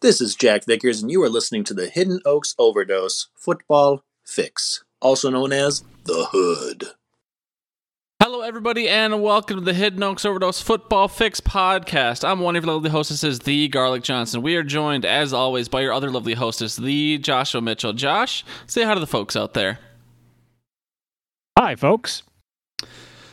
This is Jack Vickers, and you are listening to the Hidden Oaks Overdose Football Fix, also known as The Hood. Hello, everybody, and welcome to the Hidden Oaks Overdose Football Fix podcast. I'm one of your lovely hostesses, the Garlic Johnson. We are joined, as always, by your other lovely hostess, the Joshua Mitchell. Josh, say hi to the folks out there. Hi, folks.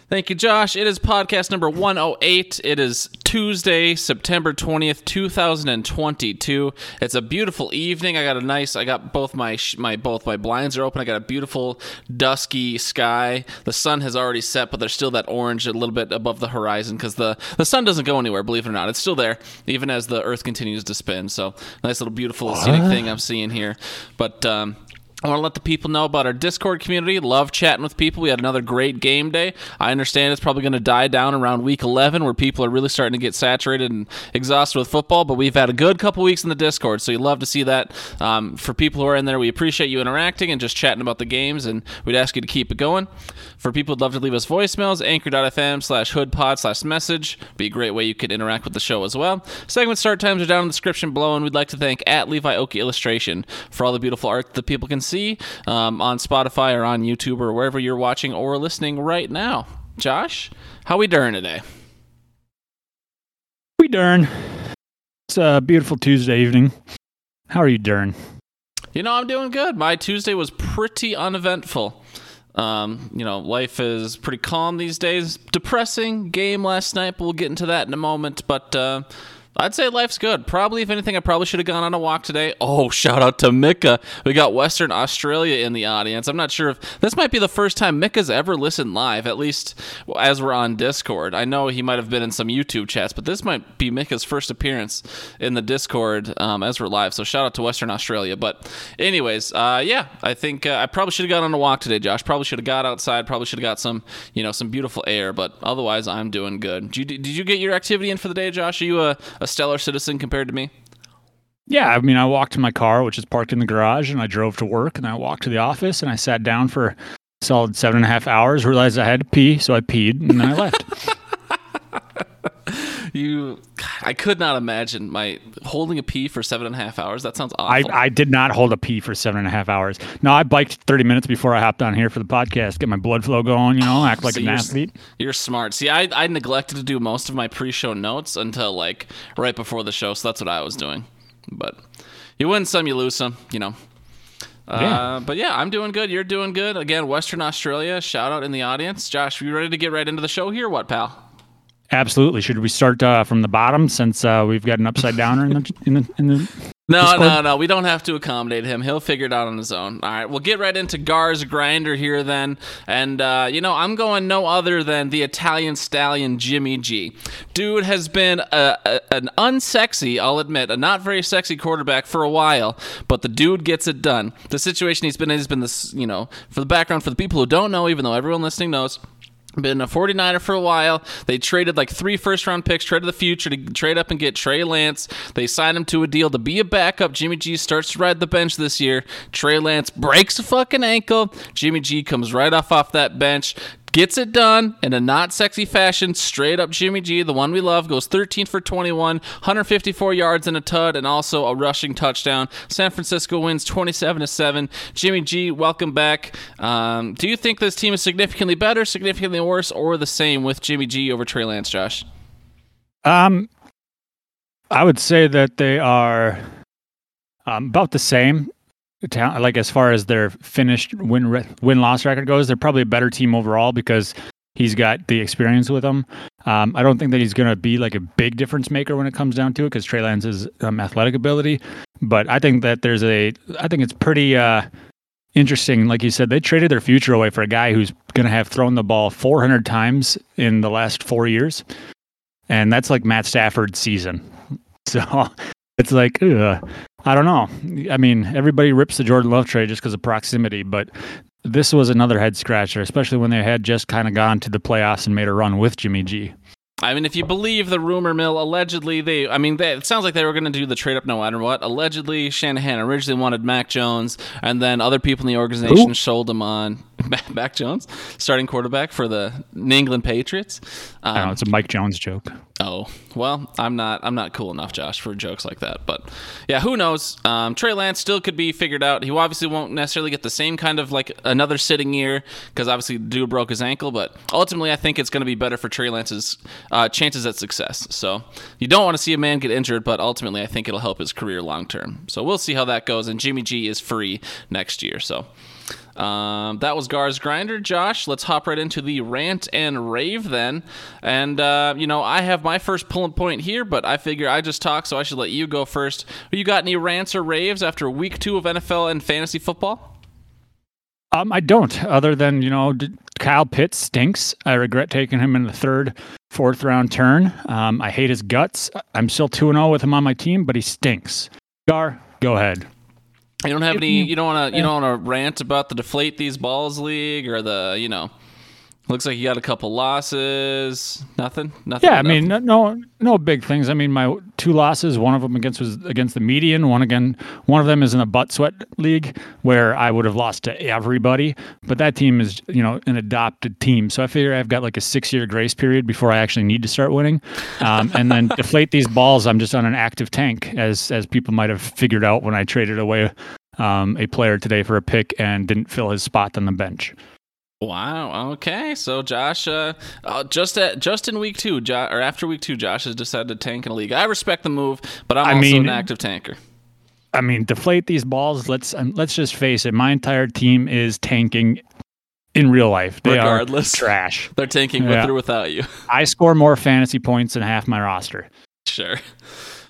Thank you, Josh. It is podcast number 108. It is Tuesday, September 20th, 2022. It's a beautiful evening. I got a nice I got both my my both my blinds are open. I got a beautiful dusky sky. The sun has already set, but there's still that orange a little bit above the horizon cuz the the sun doesn't go anywhere, believe it or not. It's still there even as the earth continues to spin. So, nice little beautiful scenic thing I'm seeing here. But um I want to let the people know about our Discord community. Love chatting with people. We had another great game day. I understand it's probably going to die down around week 11 where people are really starting to get saturated and exhausted with football, but we've had a good couple weeks in the Discord, so you love to see that. Um, for people who are in there, we appreciate you interacting and just chatting about the games, and we'd ask you to keep it going. For people who'd love to leave us voicemails, anchor.fm slash hoodpod slash message. Be a great way you could interact with the show as well. Segment start times are down in the description below, and we'd like to thank at Levi Oki Illustration for all the beautiful art that people can see um, on Spotify or on YouTube or wherever you're watching or listening right now. Josh, how we doing today? We darn. It's a beautiful Tuesday evening. How are you, Dern? You know, I'm doing good. My Tuesday was pretty uneventful. Um, you know, life is pretty calm these days. Depressing game last night, but we'll get into that in a moment. But uh, I'd say life's good. Probably, if anything, I probably should have gone on a walk today. Oh, shout out to Mika. We got Western Australia in the audience. I'm not sure if this might be the first time Mika's ever listened live, at least as we're on Discord. I know he might have been in some YouTube chats, but this might be Mika's first appearance in the Discord um, as we're live. So shout out to Western Australia. But, anyways, uh, yeah, I think uh, I probably should have gone on a walk today, Josh. Probably should have got outside. Probably should have got some, you know, some beautiful air. But otherwise, I'm doing good. Did you, did you get your activity in for the day, Josh? Are you a, a stellar citizen compared to me? Yeah, I mean, I walked to my car, which is parked in the garage, and I drove to work, and I walked to the office, and I sat down for a solid seven and a half hours. Realized I had to pee, so I peed, and then I left. you, I could not imagine my holding a pee for seven and a half hours. That sounds awful. I, I did not hold a pee for seven and a half hours. No, I biked 30 minutes before I hopped on here for the podcast, get my blood flow going, you know, act like So an you're- athlete. You're smart. See, I, I neglected to do most of my pre-show notes until like right before the show, so that's what I was doing. But you win some, you lose some, you know. Uh, Yeah. but yeah, I'm doing good. You're doing good. Again, Western Australia. Shout out in the audience, Josh. You ready to get right into the show here? What, pal? Absolutely. Should we start uh, from the bottom since uh, we've got an upside downer in the, in the, in the No, Discord? no, no. We don't have to accommodate him. He'll figure it out on his own. All right, we'll get right into Gar's grinder here then. And, uh, you know, I'm going no other than the Italian stallion Jimmy G. Dude has been a, a, an unsexy, I'll admit, a not very sexy quarterback for a while, but the dude gets it done. The situation he's been in has been this, you know, for the background, for the people who don't know, even though everyone listening knows, been a 49er for a while. They traded like three first round picks, traded the future to trade up and get Trey Lance. They signed him to a deal to be a backup. Jimmy G starts to ride the bench this year. Trey Lance breaks a fucking ankle. Jimmy G comes right off off that bench. Gets it done in a not sexy fashion. Straight up Jimmy G, the one we love, goes 13 for 21, 154 yards and a tud, and also a rushing touchdown. San Francisco wins 27 to 7. Jimmy G, welcome back. Um, do you think this team is significantly better, significantly worse, or the same with Jimmy G over Trey Lance, Josh? Um, I would say that they are um, about the same. Ta- Like as far as their finished win re- win loss record goes, they're probably a better team overall because he's got the experience with them. Um, I don't think that he's going to be like a big difference maker when it comes down to it because Trey Lance's um, athletic ability. But I think that there's a, I think it's pretty uh, interesting. Like you said, they traded their future away for a guy who's going to have thrown the ball 400 times in the last four years and that's like Matt Stafford's season. So it's like, ugh, I don't know. I mean, everybody rips the Jordan Love trade just because of proximity, but this was another head scratcher, especially when they had just kind of gone to the playoffs and made a run with Jimmy G. I mean, if you believe the rumor mill, allegedly they, I mean, they, it sounds like they were going to do the trade up no matter what. Allegedly, Shanahan originally wanted Mac Jones, and then other people in the organization Who? sold him on. Mac Jones, starting quarterback for the New England Patriots. Um, it's a Mike Jones joke. Oh well, I'm not. I'm not cool enough, Josh, for jokes like that. But yeah, who knows? Um, Trey Lance still could be figured out. He obviously won't necessarily get the same kind of like another sitting year because obviously dude broke his ankle. But ultimately, I think it's going to be better for Trey Lance's uh, chances at success. So you don't want to see a man get injured, but ultimately, I think it'll help his career long term. So we'll see how that goes. And Jimmy G is free next year. So um, that was Gar's Grinder. Josh, let's hop right into the rant and rave then. And, uh, you know, I have my first pulling point here, but I figure I just talk, so I should let you go first. You got any rants or raves after week two of NFL and fantasy football? Um, I don't, other than, you know, Kyle Pitts stinks. I regret taking him in the third, fourth round turn. Um, I hate his guts. I'm still 2 0 with him on my team, but he stinks. Gar, go ahead. You don't have any. You don't want to. You don't want to rant about the deflate these balls league or the. You know, Looks like you got a couple losses. Nothing. Nothing. Yeah, I mean, no, no big things. I mean, my two losses. One of them against was against the median. One again. One of them is in a butt sweat league where I would have lost to everybody. But that team is, you know, an adopted team. So I figure I've got like a six year grace period before I actually need to start winning. Um, and then deflate these balls. I'm just on an active tank, as as people might have figured out when I traded away um, a player today for a pick and didn't fill his spot on the bench. Wow. Okay. So Josh, uh, uh, just at just in week two, jo- or after week two, Josh has decided to tank in a league. I respect the move, but I'm I also mean, an active tanker. I mean, deflate these balls. Let's um, let's just face it. My entire team is tanking in real life. They Regardless, are trash. They're tanking yeah. with or without you. I score more fantasy points than half my roster. Sure.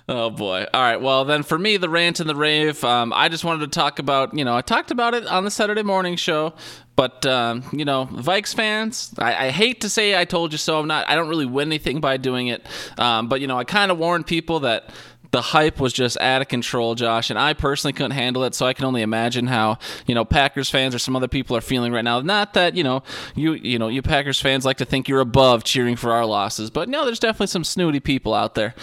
Oh boy. All right. Well, then for me, the rant and the rave. Um, I just wanted to talk about. You know, I talked about it on the Saturday morning show, but um, you know, Vikes fans. I, I, hate to say I told you so. I'm not. I don't really win anything by doing it. Um, but you know, I kind of warned people that the hype was just out of control, Josh, and I personally couldn't handle it. So I can only imagine how you know Packers fans or some other people are feeling right now. Not that you know you you know you Packers fans like to think you're above cheering for our losses, but no, there's definitely some snooty people out there.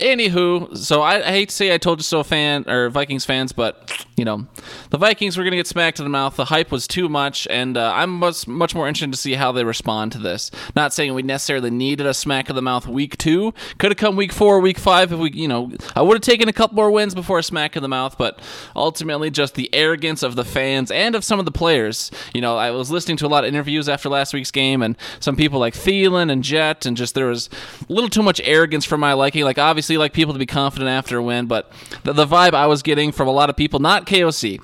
Anywho, so I, I, hate to say I told you so fan or Vikings fans, but you know, the Vikings were gonna get smacked in the mouth. The hype was too much, and uh, I'm much much more interested to see how they respond to this. Not saying we necessarily needed a smack of the mouth week two. Could have come week four, week five if we, you know, I would have taken a couple more wins before a smack of the mouth. But ultimately, just the arrogance of the fans and of some of the players. You know, I was listening to a lot of interviews after last week's game, and some people like Thielen and Jet, and just there was a little too much arrogance for my liking. Like obviously obviously like people to be confident after a win, but the, the vibe I was getting from a lot of people, not KOC,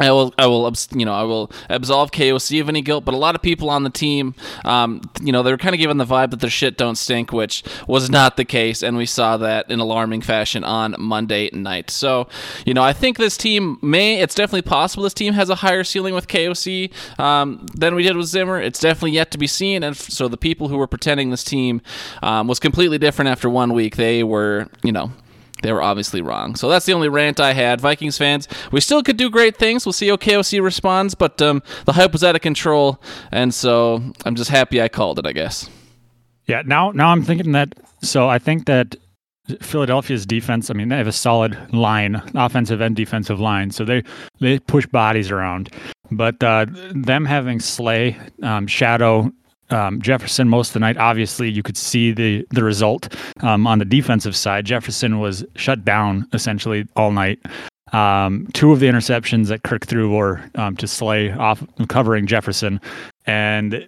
I will, I will, you know, I will absolve KOC of any guilt. But a lot of people on the team, um, you know, they were kind of given the vibe that their shit don't stink, which was not the case, and we saw that in alarming fashion on Monday night. So, you know, I think this team may, it's definitely possible this team has a higher ceiling with KOC um, than we did with Zimmer. It's definitely yet to be seen, and so the people who were pretending this team um, was completely different after one week, they were, you know they were obviously wrong. So that's the only rant I had. Vikings fans, we still could do great things. We'll see how KOC responds, but um, the hype was out of control, and so I'm just happy I called it, I guess. Yeah, now now I'm thinking that. So I think that Philadelphia's defense. I mean, they have a solid line, offensive and defensive line, so they they push bodies around. But uh, them having Slay, um, Shadow, um, Jefferson most of the night. Obviously, you could see the the result um, on the defensive side. Jefferson was shut down essentially all night. Um, two of the interceptions that Kirk threw were um, to Slay off covering Jefferson, and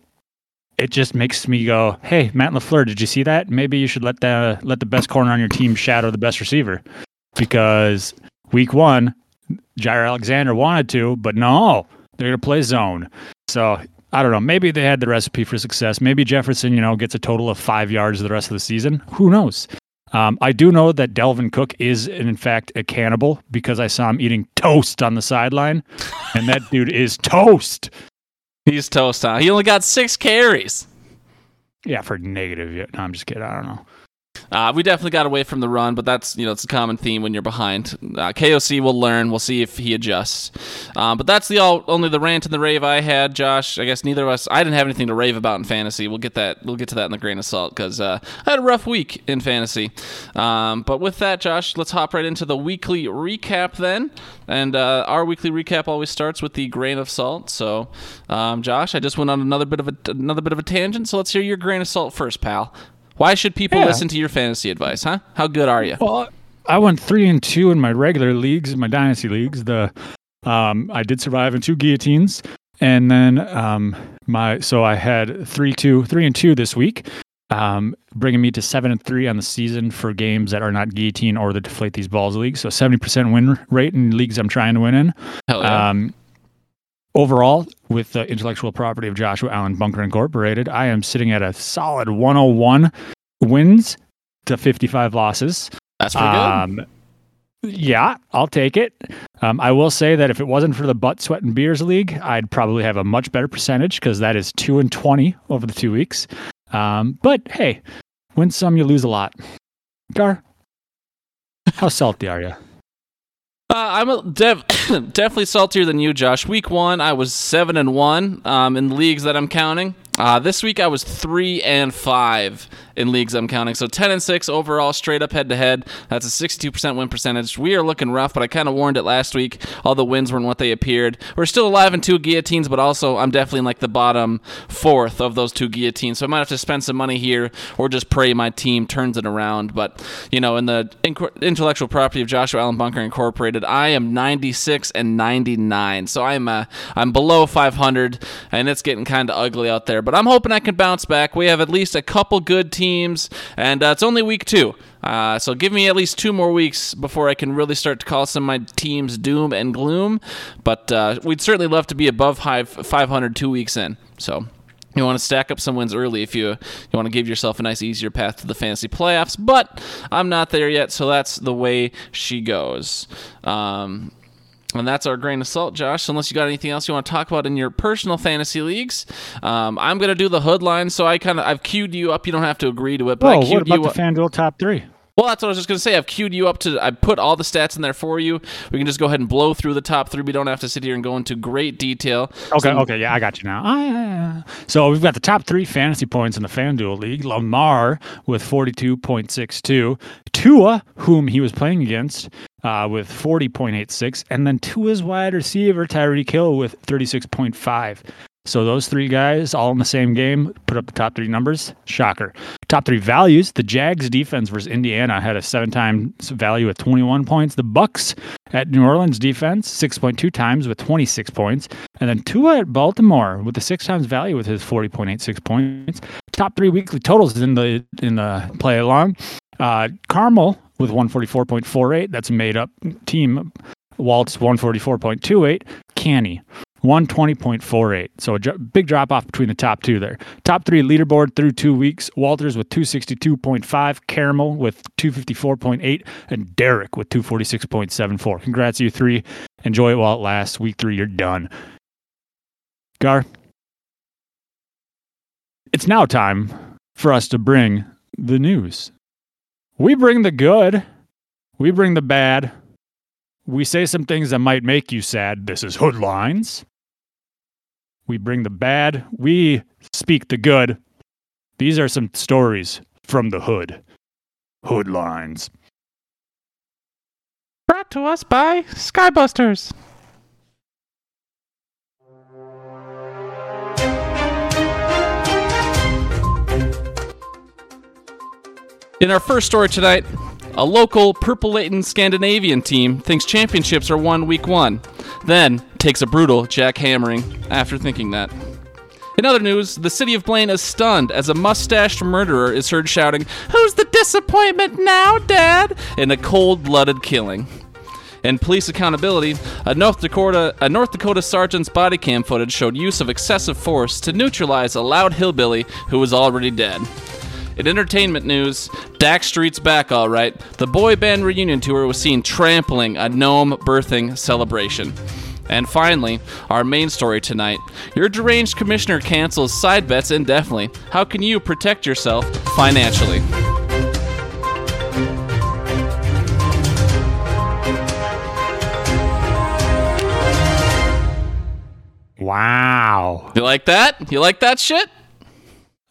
it just makes me go, "Hey, Matt Lafleur, did you see that? Maybe you should let the let the best corner on your team shadow the best receiver, because week one, Jaire Alexander wanted to, but no, they're gonna play zone." So I don't know. Maybe they had the recipe for success. Maybe Jefferson, you know, gets a total of five yards the rest of the season. Who knows? Um, I do know that Dalvin Cook is, in fact, a cannibal because I saw him eating toast on the sideline, and that dude is toast. He's toast. Huh? He only got six carries. Yeah, for negative. No, I'm just kidding. I don't know. Uh, we definitely got away from the run, but that's you know it's a common theme when you're behind. Uh, KOC will learn. We'll see if he adjusts. Um, but that's the all only the rant and the rave I had, Josh. I guess neither of us. I didn't have anything to rave about in fantasy. We'll get that. We'll get to that in the grain of salt because uh, I had a rough week in fantasy. Um, but with that, Josh, let's hop right into the weekly recap then. And uh, our weekly recap always starts with the grain of salt. So, um, Josh, I just went on another bit of a another bit of a tangent. So let's hear your grain of salt first, pal. Why should people Yeah. listen to your fantasy advice, huh? How good are you? Well, I went three and two in my regular leagues, my dynasty leagues. The um, I did survive in two guillotines, and then um, my so I had three two three and two this week, um, bringing me to seven and three on the season for games that are not guillotine or the deflate these balls league. So seventy percent win rate in leagues I'm trying to win in. Hell yeah. Um, overall, with the intellectual property of Joshua Allen Bunker Incorporated, I am sitting at a solid 101 wins to 55 losses. That's pretty good. Um, yeah, I'll take it. Um, I will say that if it wasn't for the butt sweat and beers league, I'd probably have a much better percentage because that is two and twenty over the two weeks. Um, but hey, win some, you lose a lot. Gar, how salty are you? Uh, I'm definitely saltier than you, Josh. Week one, I was seven and one um, in leagues that I'm counting. Uh, this week, I was three and five in leagues I'm counting. So ten and six overall, straight up head to head. That's a 62% win percentage. We are looking rough, but I kind of warned it last week. All the wins weren't what they appeared. We're still alive in two guillotines, but also I'm definitely in like the bottom fourth of those two guillotines. So I might have to spend some money here or just pray my team turns it around. But you know, in the inc- intellectual property of Joshua Allen Bunker Incorporated, I am 96 and 99. So I'm uh, I'm below 500, and it's getting kind of ugly out there. But I'm hoping I can bounce back. We have at least a couple good teams, and uh, it's only week two. Uh, so give me at least two more weeks before I can really start to call some of my teams doom and gloom. But uh, we'd certainly love to be above high 500 two weeks in. So you want to stack up some wins early if you you want to give yourself a nice easier path to the fantasy playoffs. But I'm not there yet, so that's the way she goes. Um, and that's our grain of salt, Josh. Unless you got anything else you want to talk about in your personal fantasy leagues, um, I'm gonna do the hood line. So I kind of I've queued you up. You don't have to agree to it, but I Oh, queued what you about up. the FanDuel top three? Well, that's what I was just going to say. I've queued you up to. I put all the stats in there for you. We can just go ahead and blow through the top three. We don't have to sit here and go into great detail. Okay, So- okay, yeah, I got you now. Ah, yeah, yeah, yeah. So we've got the top three fantasy points in the FanDuel League. Lamar with 42.62. Tua, whom he was playing against, uh, with 40.86. And then Tua's wide receiver, Tyreek Hill, with 36.5. So those three guys all in the same game put up the top three numbers. Shocker. Top three values. The Jags defense versus Indiana had a seven times value with 21 points. The Bucs at New Orleans defense 6.2 times with 26 points. And then Tua at Baltimore with the six times value with his 40.86 points. Top three weekly totals in the in the play along. Uh, Carmel with 144.48. That's made up team. Waltz 144.28. Canny 120.48. So a big drop off between the top two there. Top three leaderboard through two weeks. Walters with 262.5, Caramel with 254.8, and Derek with 246.74. Congrats, you three. Enjoy it while it lasts. Week three, you're done. Gar, it's now time for us to bring the news. We bring the good, we bring the bad. We say some things that might make you sad. This is Hoodlines. We bring the bad, we speak the good. These are some stories from the hood. Hoodlines. Brought to us by Skybusters. In our first story tonight, a local Purple Leighton Scandinavian team thinks championships are won week one, then takes a brutal jackhammering after thinking that. In other news, the city of Blaine is stunned as a mustached murderer is heard shouting, Who's the disappointment now, Dad? in a cold blooded killing. In police accountability, a North Dakota a North Dakota sergeant's body cam footage showed use of excessive force to neutralize a loud hillbilly who was already dead. In entertainment news, Dak Street's back all right. The boy band reunion tour was seen trampling a gnome birthing celebration. And finally, our main story tonight. Your deranged commissioner cancels side bets indefinitely. How can you protect yourself financially? Wow. You like that? You like that shit?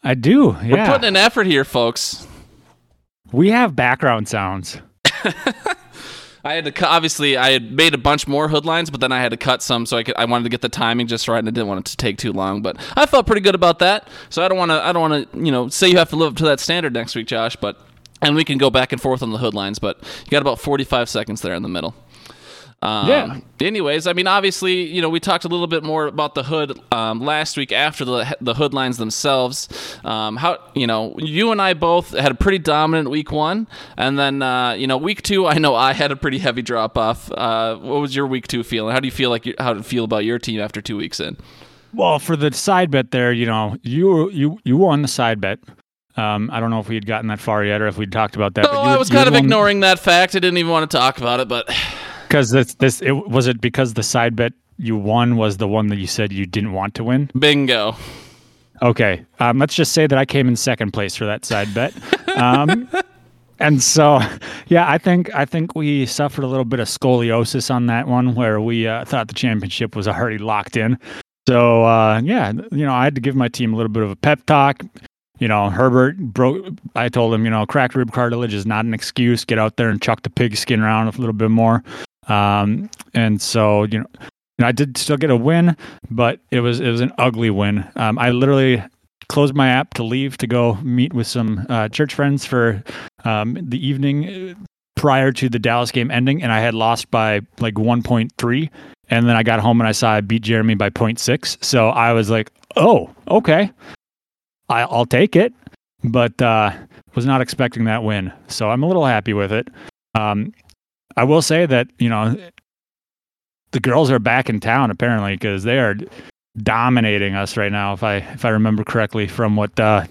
I do. Yeah. We're putting an effort here, folks. we have background sounds. I had to cut. Obviously, I had made a bunch more hood lines, but then I had to cut some, so I could. I wanted to get the timing just right, and I didn't want it to take too long. But I felt pretty good about that. So I don't want to. I don't want to. You know, say you have to live up to that standard next week, Josh. But and we can go back and forth on the hood lines, but you got about forty-five seconds there in the middle. Um, Yeah. Anyways, I mean, obviously, you know, we talked a little bit more about the hood um, last week after the the hood lines themselves. Um, how you know, you and I both had a pretty dominant week one, and then uh, you know, week two, I know I had a pretty heavy drop off. Uh, what was your week two feeling? How do you feel like you, how do you feel about your team after two weeks in? Well, for the side bet there, you know, you you you won the side bet. Um, I don't know if we had gotten that far yet or if we'd talked about that. Oh, I was kind of ignoring that fact. I didn't even want to talk about it, but because this this it, was it because the side bet you won was the one that you said you didn't want to win. bingo. Okay, um, let's just say that I came in second place for that side bet. Um, and so, yeah, I think I think we suffered a little bit of scoliosis on that one, where we uh, thought the championship was already locked in. So uh, yeah, you know, I had to give my team a little bit of a pep talk. You know, Herbert broke. I told him, you know, cracked rib cartilage is not an excuse. Get out there and chuck the pigskin around a little bit more. Um, and so, you know, I did still get a win, but it was it was an ugly win. Um, I literally closed my app to leave to go meet with some uh, church friends for um, the evening uh, prior to the Dallas game ending, and I had lost by like 1.3. And then I got home and I saw I beat Jeremy by 0.6. So I was like, oh, okay, I, I'll take it. But uh, was not expecting that win. So I'm a little happy with it. Um, I will say that, you know, the girls are back in town apparently because they are dominating us right now. If I if I remember correctly from what uh,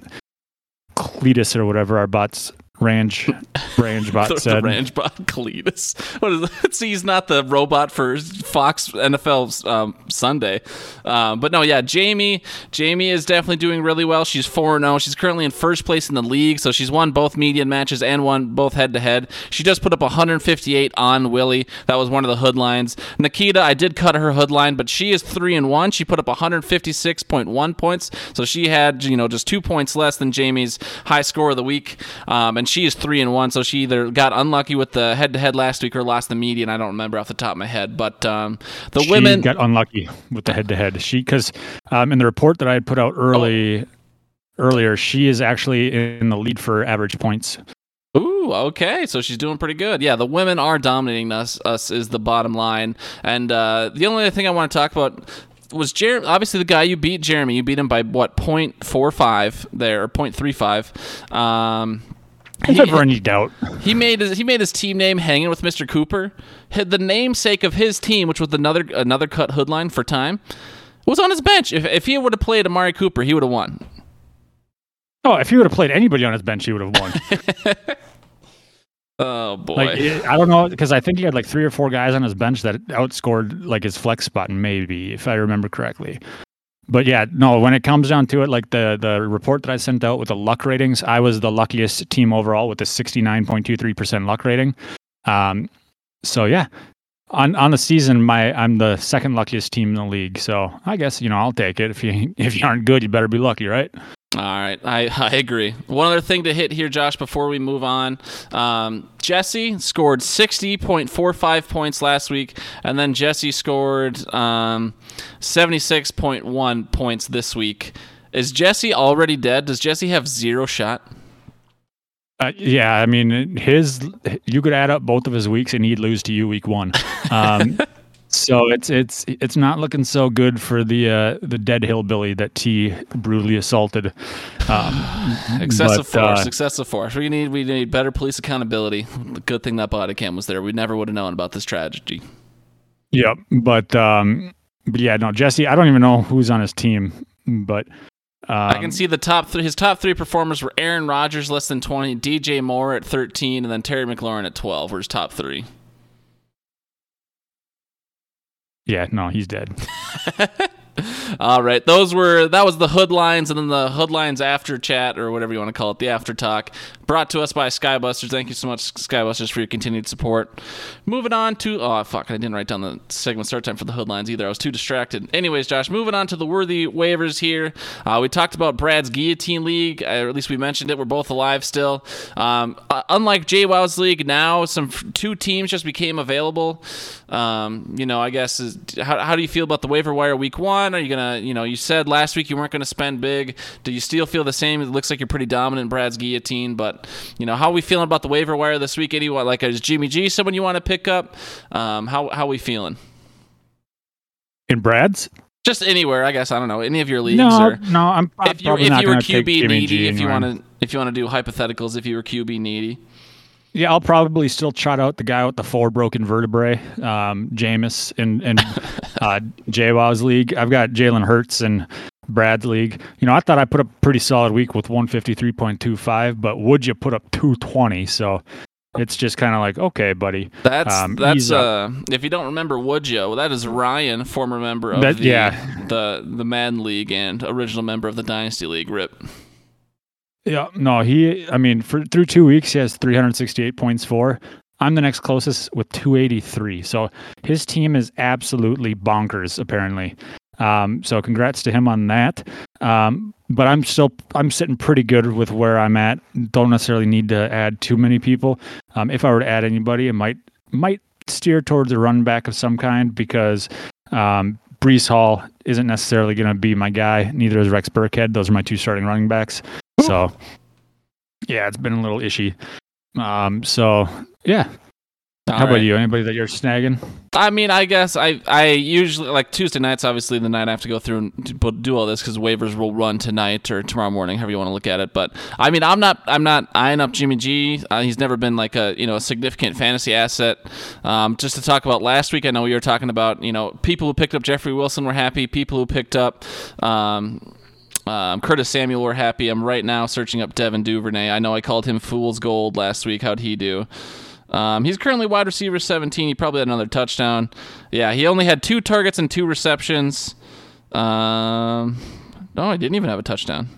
Cletus or whatever our bots range range bot the, said. the range bot Cletus. What is that? See, he's not the robot for Fox NFL um, Sunday. Um, but no, yeah, Jamie. Jamie is definitely doing really well. She's 4 0. She's currently in first place in the league, so she's won both median matches and won both head to head. She just put up 158 on Willie. That was one of the hood lines. Nikita, I did cut her hood line, but she is 3 and 1. She put up 156.1 points, so she had, you know, just two points less than Jamie's high score of the week. Um, and she is 3 and 1, so she either got unlucky with the head to head last week or lost the median. I don't remember off the top of my head. But um, the she women. got unlucky with the head to head. She because um, in the report that I had put out early earlier, she is actually in the lead for average points. Ooh, okay. So she's doing pretty good. Yeah, the women are dominating us. Us is the bottom line. And uh, the only other thing I want to talk about was Jeremy. Obviously, the guy you beat, Jeremy. You beat him by what 0.45 there, or 0.35. Um, Is there ever any doubt? he made his he made his team name hanging with Mr. Cooper. Had the namesake of his team, which was another another cut hood line for time, was on his bench. If if he would have played Amari Cooper, he would have won. Oh, if he would have played anybody on his bench, he would have won. Oh boy. like I don't know because I think he had like three or four guys on his bench that outscored like his flex spot, maybe if I remember correctly. But yeah, no. When it comes down to it, like the the report that I sent out with the luck ratings, I was the luckiest team overall with a sixty nine point two three percent luck rating. Um, so yeah, on on the season, my I'm the second luckiest team in the league. So I guess you know I'll take it. If you if you aren't good, you better be lucky, right? All right, I, I agree. One other thing to hit here, Josh, before we move on. Um, Jesse scored 60.45 points last week, and then Jesse scored um, 76.1 points this week. Is Jesse already dead? Does Jesse have zero shot? Uh, yeah, I mean his. You could add up both of his weeks, and he'd lose to you week one. Um, so it's it's it's not looking so good for the uh, the dead hillbilly that T brutally assaulted. Um, Excessive but, uh, force, excessive force. We need we need better police accountability. The good thing that body cam was there. We never would have known about this tragedy. Yep, but um, but yeah, no, Jesse. I don't even know who's on his team, but um, I can see the top three. His top three performers were Aaron Rodgers, less than twenty, DJ Moore at thirteen, and then Terry McLaurin at twelve. Were his top three. Yeah, no, he's dead. All right, those were that was the hoodlines, and then the hoodlines after chat or whatever you want to call it, the after talk, brought to us by Skybusters. Thank you so much, Skybusters, for your continued support. Moving on to oh fuck, I didn't write down the segment start time for the hoodlines either. I was too distracted. Anyways, Josh, moving on to the worthy waivers here. Uh, we talked about Brad's Guillotine League, uh, or at least we mentioned it. We're both alive still. Um, uh, unlike JWoww's League, now some two teams just became available. Um, you know, I guess is, how, how do you feel about the waiver wire week one? Are you gonna, you know, you said last week you weren't gonna spend big. Do you still feel the same? It looks like you're pretty dominant in Brad's guillotine, but you know, how are we feeling about the waiver wire this week? Anyone like is Jimmy G someone you want to pick up? Um, how how are we feeling? In Brad's? Just anywhere, I guess. I don't know any of your leagues. No, or, no. I'm if you if you were QB needy, if you want to if you want to do hypotheticals, if you were QB needy. Yeah, I'll probably still trot out the guy with the four broken vertebrae, um, Jameis in in uh, JWoww's league. I've got Jalen Hurts and Brad's league. You know, I thought I put up a pretty solid week with 153.25, but would you put up 220? So it's just kind of like, okay, buddy. That's um, that's uh, if you don't remember Would you? that is Ryan, former member of that, the yeah. the the Madden League and original member of the Dynasty League. Rip. Yeah, no, he. I mean, for through two weeks, he has 368 points for. I'm the next closest with 283. So his team is absolutely bonkers, apparently. Um, so congrats to him on that. Um, but I'm still I'm sitting pretty good with where I'm at. Don't necessarily need to add too many people. Um, if I were to add anybody, it might might steer towards a run back of some kind because um, Breece Hall isn't necessarily going to be my guy. Neither is Rex Burkhead. Those are my two starting running backs. So, yeah, it's been a little ishy. Um, so yeah. All How right. about you? Anybody that you're snagging? I mean, I guess I I usually like Tuesday nights. Obviously, the night I have to go through and do all this because waivers will run tonight or tomorrow morning, however you want to look at it. But I mean, I'm not I'm not eyeing up Jimmy G. Uh, he's never been like a you know a significant fantasy asset. Um, just to talk about last week, I know we were talking about you know people who picked up Jeffrey Wilson were happy. People who picked up. Um, um, Curtis Samuel, we're happy. I'm right now searching up Devin Duvernay. I know I called him fool's gold last week. How'd he do? Um, he's currently wide receiver 17. He probably had another touchdown. Yeah, he only had two targets and two receptions. Um, no, he didn't even have a touchdown.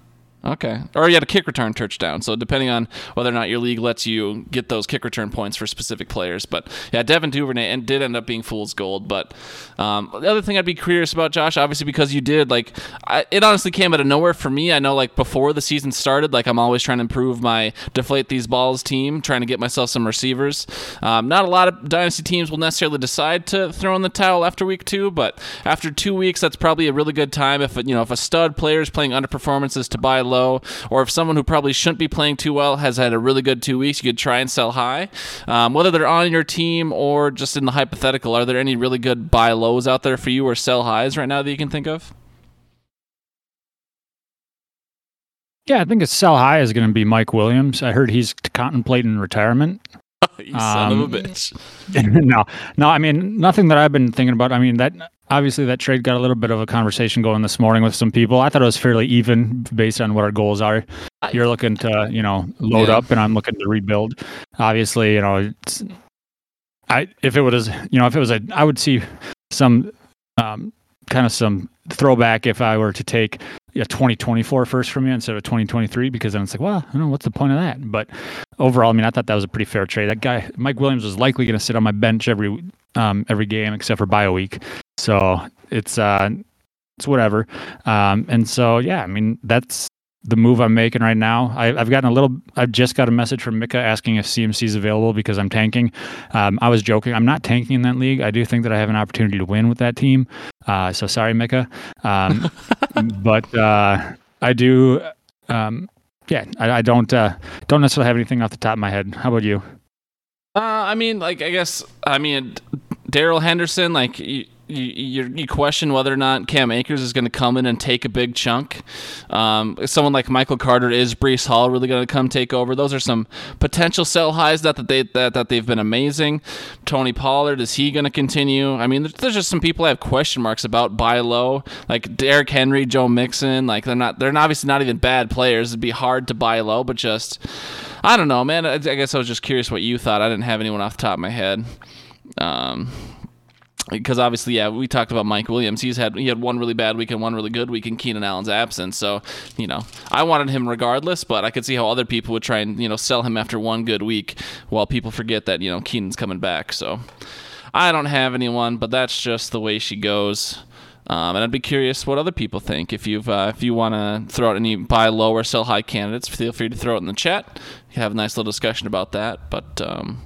Okay. Or you had a kick return touchdown. So depending on whether or not your league lets you get those kick return points for specific players. But yeah, Devin Duvernay and did end up being fool's gold. But um, the other thing I'd be curious about, Josh, obviously because you did like I, it honestly came out of nowhere for me. I know like before the season started, like I'm always trying to improve my deflate these balls team, trying to get myself some receivers. Um, not a lot of dynasty teams will necessarily decide to throw in the towel after week two, but after two weeks, that's probably a really good time if you know if a stud player is playing underperformances to buy low, or if someone who probably shouldn't be playing too well has had a really good two weeks, you could try and sell high. Um, whether they're on your team or just in the hypothetical, are there any really good buy lows out there for you or sell highs right now that you can think of? Yeah, I think a sell high is going to be Mike Williams. I heard he's contemplating retirement. you son um, of a um, bitch. no, no. I mean, nothing that I've been thinking about. I mean, that obviously that trade got a little bit of a conversation going this morning with some people. I thought it was fairly even based on what our goals are. You're looking to, you know, load yeah. up, and I'm looking to rebuild. Obviously, you know, I if it was, you know, if it was a, I would see some um, kind of some throwback if I were to take a 2024 first from you instead of 2023 because then it's like, well, I don't know what's the point of that. But overall, I mean, I thought that was a pretty fair trade. That guy, Mike Williams, was likely going to sit on my bench every um, every game except for bio week. So it's uh, it's whatever. Um, and so yeah, I mean that's the move I'm making right now. I, have gotten a little. I've just got a message from Mika asking if CMC is available because I'm tanking. Um, I was joking. I'm not tanking in that league. I do think that I have an opportunity to win with that team. Uh, so sorry, Mika. Um, but uh, I do. Um, yeah, I, I don't uh, don't necessarily have anything off the top of my head. How about you? Uh, I mean, like I guess I mean Darrell Henderson, like. You, you, question whether or not Cam Akers is going to come in and take a big chunk. Um, someone like Michael Carter is Breece Hall really going to come take over? Those are some potential sell highs that, that they that, that they've been amazing. Tony Pollard is he going to continue? I mean, there's just some people I have question marks about buy low, like Derrick Henry, Joe Mixon. Like they're not they're obviously not even bad players. It'd be hard to buy low, but just I don't know, man. I, I guess I was just curious what you thought. I didn't have anyone off the top of my head. Um, because obviously, yeah, we talked about Mike Williams. He's had he had one really bad week and one really good week in Keenan Allen's absence. So, you know, I wanted him regardless, but I could see how other people would try and you know sell him after one good week, while people forget that you know Keenan's coming back. So, I don't have anyone, but that's just the way she goes. Um, and I'd be curious what other people think. If you've uh, if you want to throw out any buy low or sell high candidates, feel free to throw it in the chat. You have a nice little discussion about that. But um,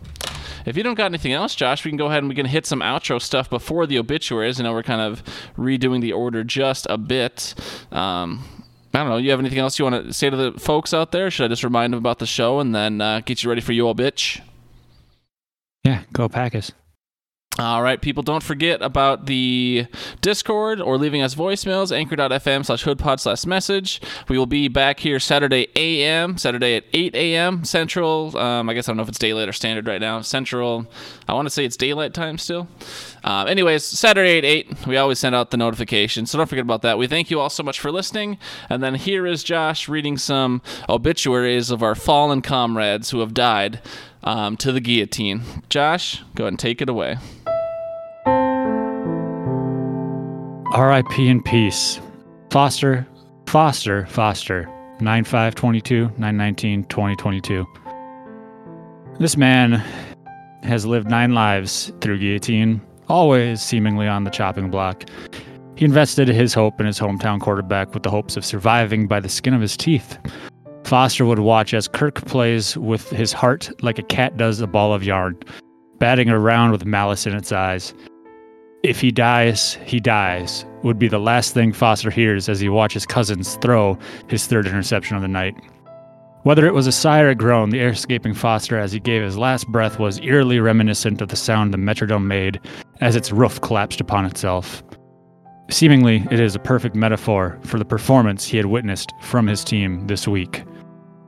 if you don't got anything else, Josh, we can go ahead and we can hit some outro stuff before the obituaries. I know we're kind of redoing the order just a bit. Um, I don't know. You have anything else you want to say to the folks out there? Should I just remind them about the show and then uh, get you ready for you all bitch? Yeah, go Packers. All right, people, don't forget about the Discord or leaving us voicemails, anchor.fm slash hoodpod slash message. We will be back here Saturday a.m., Saturday at 8 a.m. Central. Um, I guess I don't know if it's daylight or standard right now. Central, I want to say it's daylight time still. Um, anyways, Saturday at 8, we always send out the notification, so don't forget about that. We thank you all so much for listening. And then here is Josh reading some obituaries of our fallen comrades who have died um, to the guillotine. Josh, go ahead and take it away. R.I.P. in peace. Foster, Foster, Foster, 9522, 919, 2022. This man has lived nine lives through guillotine, always seemingly on the chopping block. He invested his hope in his hometown quarterback with the hopes of surviving by the skin of his teeth. Foster would watch as Kirk plays with his heart like a cat does a ball of yarn, batting around with malice in its eyes. If he dies, he dies, would be the last thing Foster hears as he watches Cousins throw his third interception of the night. Whether it was a sigh or a groan, the air escaping Foster as he gave his last breath was eerily reminiscent of the sound the Metrodome made as its roof collapsed upon itself. Seemingly, it is a perfect metaphor for the performance he had witnessed from his team this week.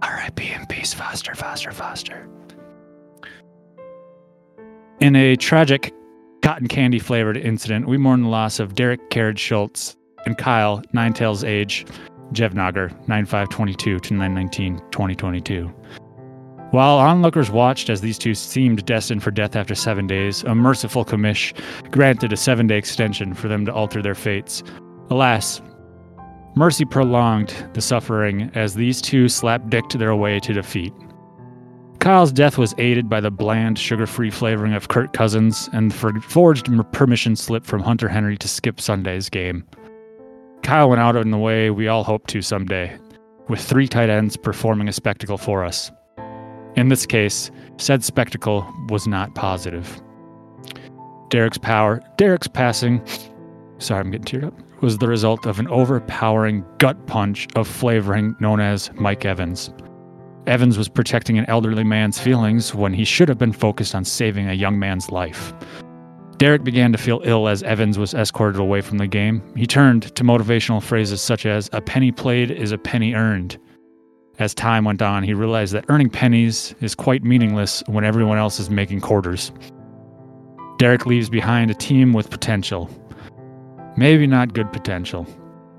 R.I.P. in peace, Foster, Foster, Foster. In a tragic cotton candy flavored incident, we mourn the loss of Derek Carriage Schultz and Kyle, Nine Tails age, Jevnager, 9522 to 919 2022. While onlookers watched as these two seemed destined for death after seven days, a merciful commish granted a seven day extension for them to alter their fates. Alas, mercy prolonged the suffering as these two slap-dicked their way to defeat. Kyle's death was aided by the bland, sugar free flavoring of Kirk Cousins and the forged permission slip from Hunter Henry to skip Sunday's game. Kyle went out in the way we all hope to someday, with three tight ends performing a spectacle for us. In this case, said spectacle was not positive. Derek's power, Derek's passing, sorry, I'm getting teared up, was the result of an overpowering gut punch of flavoring known as Mike Evans. Evans was protecting an elderly man's feelings when he should have been focused on saving a young man's life. Derek began to feel ill as Evans was escorted away from the game. He turned to motivational phrases such as, A penny played is a penny earned. As time went on, he realized that earning pennies is quite meaningless when everyone else is making quarters. Derek leaves behind a team with potential. Maybe not good potential,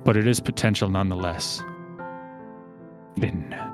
but it is potential nonetheless. Finn.